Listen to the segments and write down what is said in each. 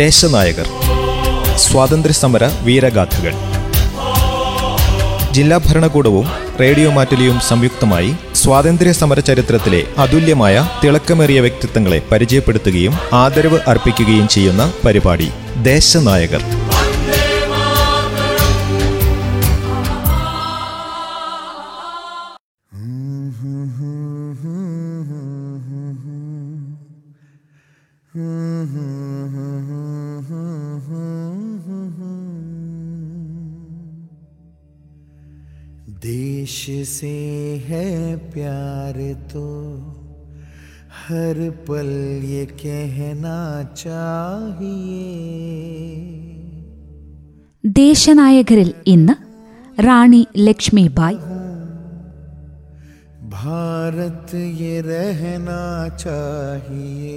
ദേശനായകർ. സ്വാതന്ത്ര്യസമര വീരഗാഥകൾ. ജില്ലാ ഭരണകൂടവും റേഡിയോ മാറ്റലിയും സംയുക്തമായി സ്വാതന്ത്ര്യ സമര ചരിത്രത്തിലെ അതുല്യമായ തിളക്കമേറിയ വ്യക്തിത്വങ്ങളെ പരിചയപ്പെടുത്തുകയും ആദരവ് അർപ്പിക്കുകയും ചെയ്യുന്ന പരിപാടി ദേശനായകർ. देश से है प्यार तो हर पल ये कहना चाहिए ദേശനായകരിൽ ഇന്ന് റാണി ലക്ഷ്മിബായ് भारत ये रहना चाहिए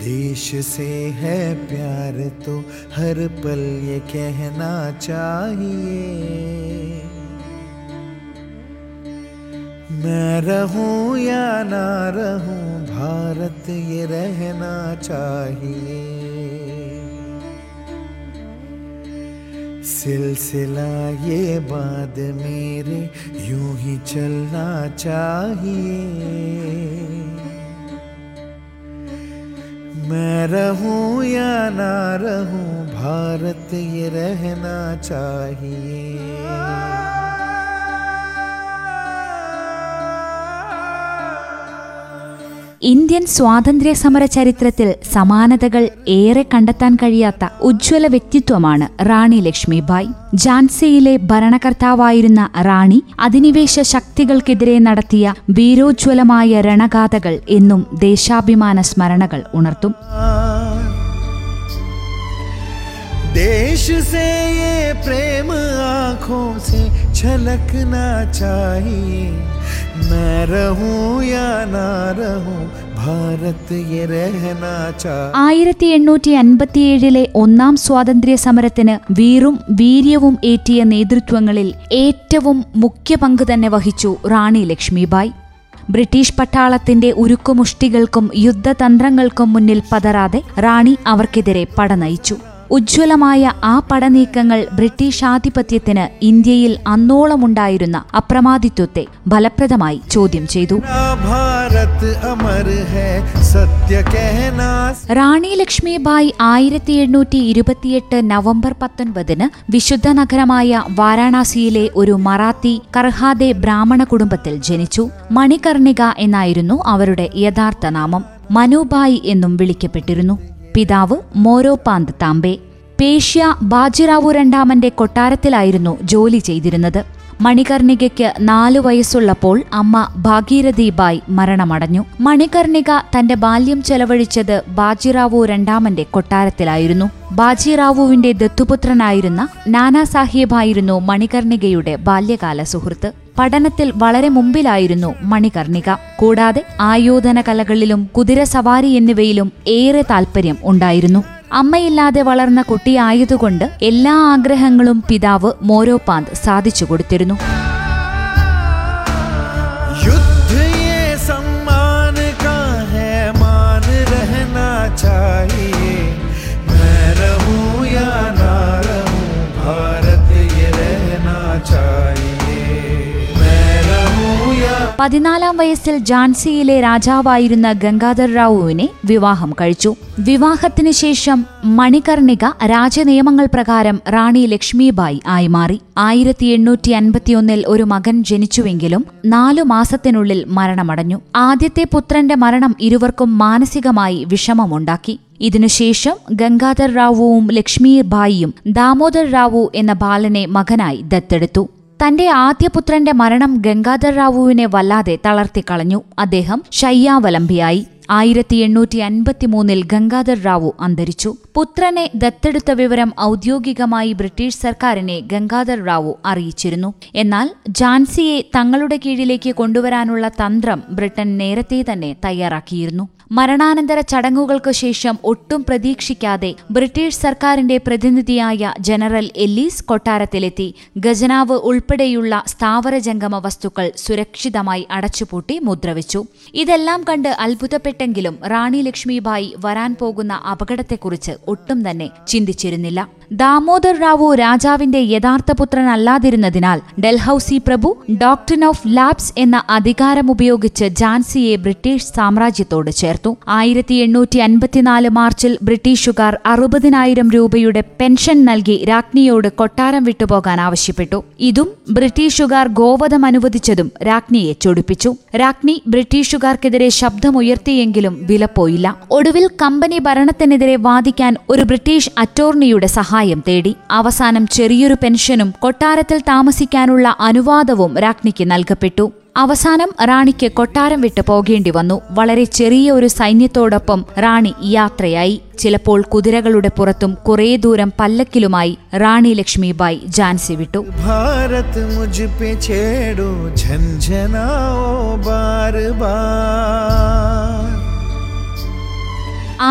देश से है प्यार तो हर पल ये कहना चाहिए। मैं रहूँ या ना रहूँ, भारत ये रहना चाहिए। सिलसिला ये बाद मेरे यूँ ही चलना चाहिए। मैं रहूँ या ना रहूँ भारत ये रहना चाहिए। ഇന്ത്യൻ സ്വാതന്ത്ര്യ സമര ചരിത്രത്തിൽ സമാനതകൾ ഏറെ കണ്ടെത്താൻ കഴിയാത്ത ഉജ്ജ്വല വ്യക്തിത്വമാണ് റാണി ലക്ഷ്മിബായ് ഝാൻസിയിലെ ഭരണകർത്താവായിരുന്ന റാണി അധിനിവേശ ശക്തികൾക്കെതിരെ നടത്തിയ വീരോജ്വലമായ രണഗാഥകൾ എന്നും ദേശാഭിമാന സ്മരണകൾ ഉണർത്തും देश से ये प्रेम आंखों से छलकना चाहिए ആയിരത്തി എണ്ണൂറ്റി അൻപത്തിയേഴിലെ ഒന്നാം സ്വാതന്ത്ര്യ സമരത്തിന് വീറും വീര്യവും ഏറ്റിയ നേതൃത്വങ്ങളിൽ ഏറ്റവും മുഖ്യ പങ്ക് തന്നെ വഹിച്ചു റാണി ലക്ഷ്മിബായ്. ബ്രിട്ടീഷ് പട്ടാളത്തിന്റെ ഉരുക്കുമുഷ്ടികൾക്കും യുദ്ധതന്ത്രങ്ങൾക്കും മുന്നിൽ പതറാതെ റാണി അവർക്കെതിരെ പടനയിച്ചു. ഉജ്ജ്വലമായ ആ പടനീക്കങ്ങൾ ബ്രിട്ടീഷ് ആധിപത്യത്തിന് ഇന്ത്യയിൽ അന്നോളമുണ്ടായിരുന്ന അപ്രമാദിത്വത്തെ ഫലപ്രദമായി ചോദ്യം ചെയ്തു. റാണി ലക്ഷ്മിബായ് ആയിരത്തി എണ്ണൂറ്റി ഇരുപത്തിയെട്ട് നവംബർ പത്തൊൻപതിന് വിശുദ്ധ നഗരമായ വാരാണസിയിലെ ഒരു മറാത്തി കർഹാദെ ബ്രാഹ്മണ കുടുംബത്തിൽ ജനിച്ചു. മണികർണിക എന്നായിരുന്നു അവരുടെ യഥാർത്ഥ നാമം മനുബായി എന്നും വിളിക്കപ്പെട്ടിരുന്നു. പിതാവ് മോരോപാന്ത് താംബെ. പേഷ്യ ബാജിറാവു രണ്ടാമന്റെ കൊട്ടാരത്തിലായിരുന്നു ജോലി ചെയ്തിരുന്നത്. മണികർണികയ്ക്ക് നാലു വയസ്സുള്ളപ്പോൾ അമ്മ ഭാഗീരഥി ബായ് മരണമടഞ്ഞു. മണികർണിക തന്റെ ബാല്യം ചെലവഴിച്ചത് ബാജിറാവു രണ്ടാമന്റെ കൊട്ടാരത്തിലായിരുന്നു. ബാജിറാവുവിന്റെ ദത്തുപുത്രനായിരുന്ന നാനാ സാഹിബായിരുന്നു മണികർണികയുടെ ബാല്യകാല സുഹൃത്ത്. പഠനത്തിൽ വളരെ മുമ്പിലായിരുന്നു മണികർണിക. കൂടാതെ ആയോധന കലകളിലും കുതിരസവാരി എന്നിവയിലും ഏറെ താൽപ്പര്യം ഉണ്ടായിരുന്നു. അമ്മയില്ലാതെ വളർന്ന കുട്ടിയായതുകൊണ്ട് എല്ലാ ആഗ്രഹങ്ങളും പിതാവ് മോരോപാന്ത് സാധിച്ചു കൊടുത്തിരുന്നു. പതിനാലാം വയസ്സിൽ ഝാൻസിയിലെ രാജാവായിരുന്ന ഗംഗാധർ റാവുവിനെ വിവാഹം കഴിച്ചു. വിവാഹത്തിന് ശേഷം മണികർണിക രാജനിയമങ്ങൾ പ്രകാരം റാണി ലക്ഷ്മിബായി ആയി മാറി. ആയിരത്തി എണ്ണൂറ്റി അൻപത്തിയൊന്നിൽ ഒരു മകൻ ജനിച്ചുവെങ്കിലും നാലു മാസത്തിനുള്ളിൽ മരണമടഞ്ഞു. ആദ്യത്തെ പുത്രന്റെ മരണം ഇരുവർക്കും മാനസികമായി വിഷമമുണ്ടാക്കി. ഇതിനുശേഷം ഗംഗാധർ റാവുവും ലക്ഷ്മിബായിയും ദാമോദർ റാവു എന്ന ബാലനെ മകനായി ദത്തെടുത്തു. തന്റെ ആദ്യപുത്രന്റെ മരണം ഗംഗാധർ റാവുവിനെ വല്ലാതെ തളർത്തിക്കളഞ്ഞു അദ്ദേഹം ശയ്യാവലംബിയായി. ആയിരത്തി എണ്ണൂറ്റി അൻപത്തിമൂന്നിൽ ഗംഗാധർ റാവു അന്തരിച്ചു. പുത്രനെ ദത്തെടുത്ത വിവരം ഔദ്യോഗികമായി ബ്രിട്ടീഷ് സർക്കാരിനെ ഗംഗാധർ റാവു അറിയിച്ചിരുന്നു. എന്നാൽ ജാൻസിയെ തങ്ങളുടെ കീഴിലേക്ക് കൊണ്ടുവരാനുള്ള തന്ത്രം ബ്രിട്ടൻ നേരത്തെ തന്നെ തയ്യാറാക്കിയിരുന്നു. മരണാനന്തര ചടങ്ങുകൾക്കു ശേഷം ഒട്ടും പ്രതീക്ഷിക്കാതെ ബ്രിട്ടീഷ് സർക്കാരിന്റെ പ്രതിനിധിയായ ജനറൽ എല്ലീസ് കൊട്ടാരത്തിലെത്തി. ഖജനാവ് ഉൾപ്പെടെയുള്ള സ്ഥാവര ജംഗമ വസ്തുക്കൾ സുരക്ഷിതമായി അടച്ചുപൂട്ടി മുദ്രവച്ചു. ഇതെല്ലാം കണ്ട് അത്ഭുതപ്പെട്ടെങ്കിലും റാണി ലക്ഷ്മിബായി വരാൻ പോകുന്ന അപകടത്തെക്കുറിച്ച് ഒട്ടും തന്നെ ചിന്തിച്ചിരുന്നില്ല. ദാമോദർ റാവു രാജാവിന്റെ യഥാർത്ഥ പുത്രനല്ലാതിരുന്നതിനാൽ ഡൽഹൌസി പ്രഭു ഡോക്ടർ ഓഫ് ലാബ്സ് എന്ന അധികാരമുപയോഗിച്ച് ജാൻസിയെ ബ്രിട്ടീഷ് സാമ്രാജ്യത്തോട് ചേർത്തു. ആയിരത്തി എണ്ണൂറ്റി അൻപത്തിനാല് മാർച്ചിൽ ബ്രിട്ടീഷുകാർ അറുപതിനായിരം രൂപയുടെ പെൻഷൻ നൽകി രാജ്ഞിയോട് കൊട്ടാരം വിട്ടുപോകാൻ ആവശ്യപ്പെട്ടു. ഇതും ബ്രിട്ടീഷുകാർ ഗോവധം അനുവദിച്ചതും രാജ്ഞിയെ ചൊടിപ്പിച്ചു. രാജ്ഞി ബ്രിട്ടീഷുകാർക്കെതിരെ ശബ്ദമുയർത്തിയെങ്കിലും വിലപ്പോയില്ല. ഒടുവിൽ കമ്പനി ഭരണത്തിനെതിരെ വാദിക്കാൻ ഒരു ബ്രിട്ടീഷ് അറ്റോർണിയുടെ സഹായം തേടി. അവസാനം ചെറിയൊരു പെൻഷനും കൊട്ടാരത്തിൽ താമസിക്കാനുള്ള അനുവാദവും രാജ്ഞിക്ക് നൽകപ്പെട്ടു. അവസാനം റാണിക്ക് കൊട്ടാരം വിട്ടു പോകേണ്ടി വന്നു. വളരെ ചെറിയ ഒരു സൈന്യത്തോടൊപ്പം റാണി യാത്രയായി. ചിലപ്പോൾ കുതിരകളുടെ പുറത്തും കുറേ ദൂരം പല്ലക്കിലുമായി റാണി ലക്ഷ്മിബായി ജാൻസി വിട്ടു. ഭാരത് മുജ്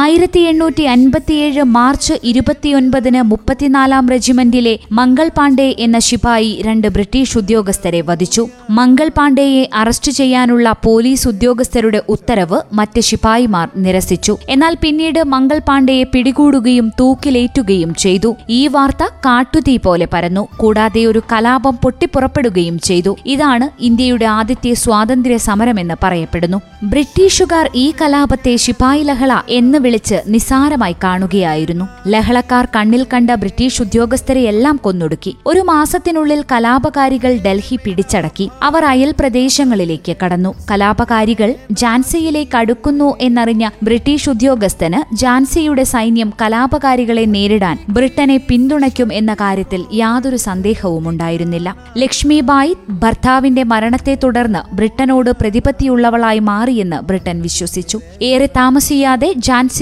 ആയിരത്തി എണ്ണൂറ്റി അൻപത്തിയേഴ് മാർച്ച് ഇരുപത്തിയൊൻപതിന് മുപ്പത്തിനാലാം റെജിമെന്റിലെ മംഗൾ പാണ്ഡെ എന്ന ശിപായി രണ്ട് ബ്രിട്ടീഷ് ഉദ്യോഗസ്ഥരെ വധിച്ചു. മംഗൾ പാണ്ഡെയെ അറസ്റ്റ് ചെയ്യാനുള്ള പോലീസ് ഉദ്യോഗസ്ഥരുടെ ഉത്തരവ് മറ്റ് ശിപായിമാർ നിരസിച്ചു. എന്നാൽ പിന്നീട് മംഗൾ പാണ്ഡെയെ പിടികൂടുകയും തൂക്കിലേറ്റുകയും ചെയ്തു. ഈ വാർത്ത കാട്ടുതീ പോലെ പരന്നു. കൂടാതെ ഒരു കലാപം പൊട്ടിപ്പുറപ്പെടുകയും ചെയ്തു. ഇതാണ് ഇന്ത്യയുടെ ആദ്യത്തെ സ്വാതന്ത്ര്യ സമരമെന്ന് പറയപ്പെടുന്നു. ബ്രിട്ടീഷുകാർ ഈ കലാപത്തെ ശിപായി ലഹള എന്ന് വിളിച്ച് നിസാരമായി കാണുകയായിരുന്നു. ലഹളക്കാർ കണ്ണിൽ കണ്ട ബ്രിട്ടീഷ് ഉദ്യോഗസ്ഥരെയെല്ലാം കൊന്നൊടുക്കി. ഒരു മാസത്തിനുള്ളിൽ കലാപകാരികൾ ഡൽഹി പിടിച്ചടക്കി. അവർ അയൽ പ്രദേശങ്ങളിലേക്ക് കടന്നു. കലാപകാരികൾ ജാൻസിയിലേക്ക് അടുക്കുന്നു എന്നറിഞ്ഞ ബ്രിട്ടീഷ് ഉദ്യോഗസ്ഥന് ജാൻസിയുടെ സൈന്യം കലാപകാരികളെ നേരിടാൻ ബ്രിട്ടനെ പിന്തുണയ്ക്കും എന്ന കാര്യത്തിൽ യാതൊരു സന്ദേഹവും ഉണ്ടായിരുന്നില്ല. ലക്ഷ്മിബായി ഭർത്താവിന്റെ മരണത്തെ തുടർന്ന് ബ്രിട്ടനോട് പ്രതിപത്തിയുള്ളവളായി മാറിയെന്ന് ബ്രിട്ടൻ വിശ്വസിച്ചു. ഏറെ താമസിയാതെ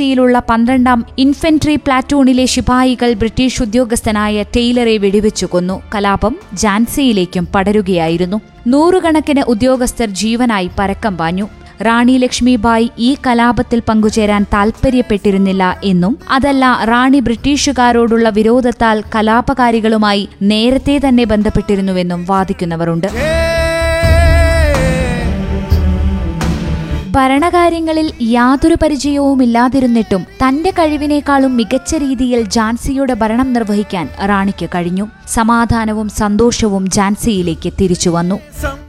ജാൻസിയിലുള്ള പന്ത്രണ്ടാം ഇൻഫെൻട്രി പ്ലാറ്റൂണിലെ ശിപായികൾ ബ്രിട്ടീഷ് ഉദ്യോഗസ്ഥനായ ടെയ്ലറെ വെടിവെച്ചു കൊന്നു. കലാപം ജാൻസിയിലേക്കും പടരുകയായിരുന്നു. നൂറുകണക്കിന് ഉദ്യോഗസ്ഥർ ജീവനായി പരക്കം പാഞ്ഞു. റാണി ലക്ഷ്മിബായി ഈ കലാപത്തിൽ പങ്കുചേരാൻ താൽപ്പര്യപ്പെട്ടിരുന്നില്ല എന്നും അതല്ല റാണി ബ്രിട്ടീഷുകാരോടുള്ള വിരോധത്താൽ കലാപകാരികളുമായി നേരത്തെ തന്നെ ബന്ധപ്പെട്ടിരുന്നുവെന്നും വാദിക്കുന്നവരുണ്ട്. ഭരണകാര്യങ്ങളിൽ യാതൊരു പരിചയവുമില്ലാതിരുന്നിട്ടും തന്റെ കഴിവിനേക്കാളും മികച്ച രീതിയിൽ ജാൻസിയുടെ ഭരണം നിർവഹിക്കാൻ റാണിക്ക് കഴിഞ്ഞു. സമാധാനവും സന്തോഷവും ജാൻസിയിലേക്ക് തിരിച്ചു വന്നു.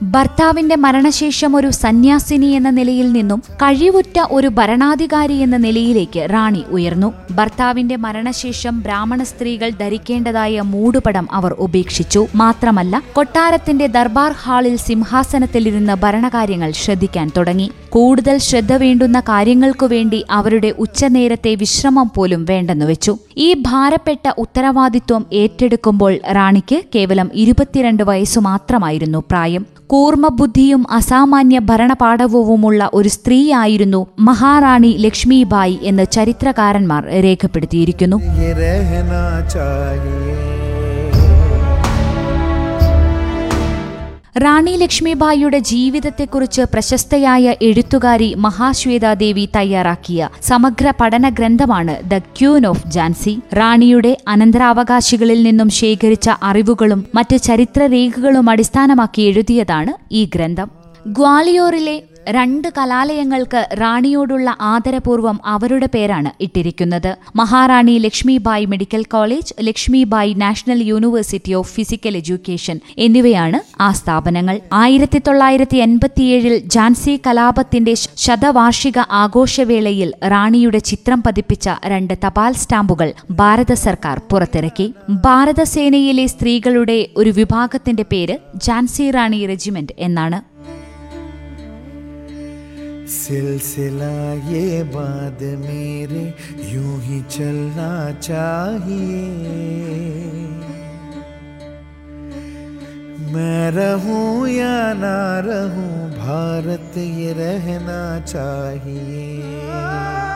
ഭർത്താവിന്റെ മരണശേഷം ഒരു സന്യാസിനി എന്ന നിലയിൽ നിന്നും കഴിവുറ്റ ഒരു ഭരണാധികാരി എന്ന നിലയിലേക്ക് റാണി ഉയർന്നു. ഭർത്താവിന്റെ മരണശേഷം ബ്രാഹ്മണ സ്ത്രീകൾ ധരിക്കേണ്ടതായ മൂടുപടം അവർ ഉപേക്ഷിച്ചു. മാത്രമല്ല കൊട്ടാരത്തിന്റെ ദർബാർ ഹാളിൽ സിംഹാസനത്തിലിരുന്ന് ഭരണകാര്യങ്ങൾ ശ്രദ്ധിക്കാൻ തുടങ്ങി. കൂടുതൽ ശ്രദ്ധ വേണ്ടുന്ന കാര്യങ്ങൾക്കു വേണ്ടി അവരുടെ ഉച്ചനേരത്തെ വിശ്രമം പോലും വേണ്ടെന്ന് വെച്ചു. ഈ ഭാരപ്പെട്ട ഉത്തരവാദിത്വം ഏറ്റെടുക്കുമ്പോൾ റാണിക്ക് കേവലം ഇരുപത്തിരണ്ട് വയസ്സു മാത്രമായിരുന്നു പ്രായം. കൂർമ്മബുദ്ധിയും അസാമാന്യ ഭരണപാഠവുമുള്ള ഒരു സ്ത്രീയായിരുന്നു മഹാറാണി ലക്ഷ്മിബായി എന്ന് ചരിത്രകാരന്മാർ രേഖപ്പെടുത്തിയിരിക്കുന്നു. റാണി ലക്ഷ്മിബായിയുടെ ജീവിതത്തെക്കുറിച്ച് പ്രശസ്തയായ എഴുത്തുകാരി മഹാശ്വേതാദേവി തയ്യാറാക്കിയ സമഗ്ര പഠന ഗ്രന്ഥമാണ് ദ ക്യൂൻ ഓഫ് ജാൻസി. റാണിയുടെ അനന്തരാവകാശികളിൽ നിന്നും ശേഖരിച്ച അറിവുകളും മറ്റ് ചരിത്രരേഖകളും അടിസ്ഥാനമാക്കി എഴുതിയതാണ് ഈ ഗ്രന്ഥം. ഗ്വാളിയോറിലെ രണ്ട് കലാലയങ്ങൾക്ക് റാണിയോടുള്ള ആദരപൂർവം അവരുടെ പേരാണ് ഇട്ടിരിക്കുന്നത്. Maharani Lakshmibai medical college Lakshmibai national university of physical education എന്നിവയാണ് ആ സ്ഥാപനങ്ങൾ. ആയിരത്തി തൊള്ളായിരത്തി എൺപത്തിയേഴിൽ ജാൻസി കലാപത്തിന്റെ ശതവാർഷിക ആഘോഷവേളയിൽ റാണിയുടെ ചിത്രം പതിപ്പിച്ച രണ്ട് തപാൽ സ്റ്റാമ്പുകൾ ഭാരത സർക്കാർ പുറത്തിറക്കി. ഭാരതസേനയിലെ സ്ത്രീകളുടെ ഒരു വിഭാഗത്തിന്റെ പേര് ജാൻസി റാണി റെജിമെന്റ് എന്നാണ്. सिलसिला ये बाद मेरे यूँ ही चलना चाहिए। मैं रहूँ या ना रहूँ, भारत ये रहना चाहिए।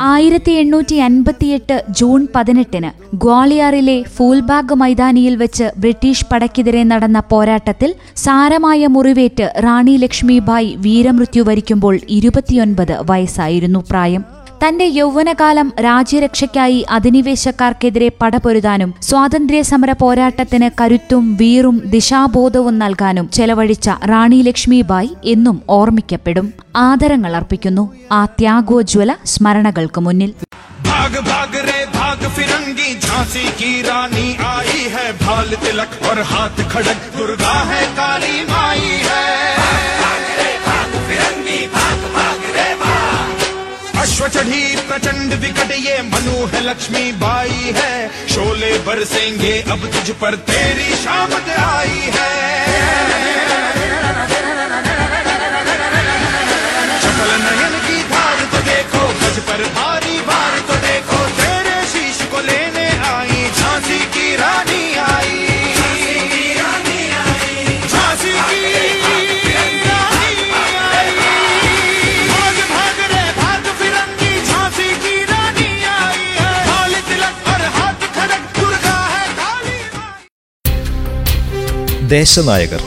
ആയിരത്തി എണ്ണൂറ്റി അൻപത്തിയെട്ട് ജൂൺ പതിനെട്ടിന് ഗ്വാളിയാറിലെ ഫൂൽബാഗ് മൈതാനിയിൽ വെച്ച് ബ്രിട്ടീഷ് പടയ്ക്കെതിരെ നടന്ന പോരാട്ടത്തിൽ സാരമായ മുറിവേറ്റ് റാണി ലക്ഷ്മിബായി വീരമൃത്യു വരിക്കുമ്പോൾ ഇരുപത്തിയൊൻപത് വയസ്സായിരുന്നു പ്രായം. തന്റെ യൗവനകാലം രാജ്യരക്ഷയ്ക്കായി അധിനിവേശക്കാർക്കെതിരെ പടപൊരുതാനും സ്വാതന്ത്ര്യ സമര പോരാട്ടത്തിന് കരുത്തും വീറും ദിശാബോധവും നൽകാനും ചെലവഴിച്ച റാണി ലക്ഷ്മിബായി എന്നും ഓർമ്മിക്കപ്പെടും ആദരങ്ങൾ അർപ്പിക്കുന്നു ആ ത്യാഗോജ്വല സ്മരണകൾക്ക് മുന്നിൽ भाग भाग रे भाग फिरंगी झांसी की रानी आई है भाल तिलक और हाथ खड़क दुर्गा है काली माई है चढ़ी प्रचंड विकट ये मनु है लक्ष्मी बाई है। शोले बरसेंगे अब तुझ पर तेरी शामत आई है। चपल नयन की धार तो देखो गज पर भारी ദേശനായകർ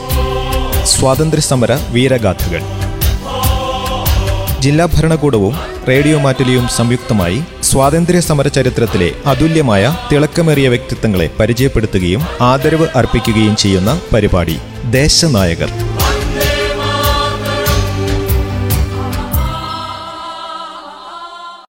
സ്വാതന്ത്ര്യസമര വീരഗാഥകൾ. ജില്ലാ ഭരണകൂടവും റേഡിയോ മാറ്റലിയും സംയുക്തമായി സ്വാതന്ത്ര്യ സമര ചരിത്രത്തിലെ അതുല്യമായ തിളക്കമേറിയ വ്യക്തിത്വങ്ങളെ പരിചയപ്പെടുത്തുകയും ആദരവ് അർപ്പിക്കുകയും ചെയ്യുന്ന പരിപാടി ദേശനായകർ.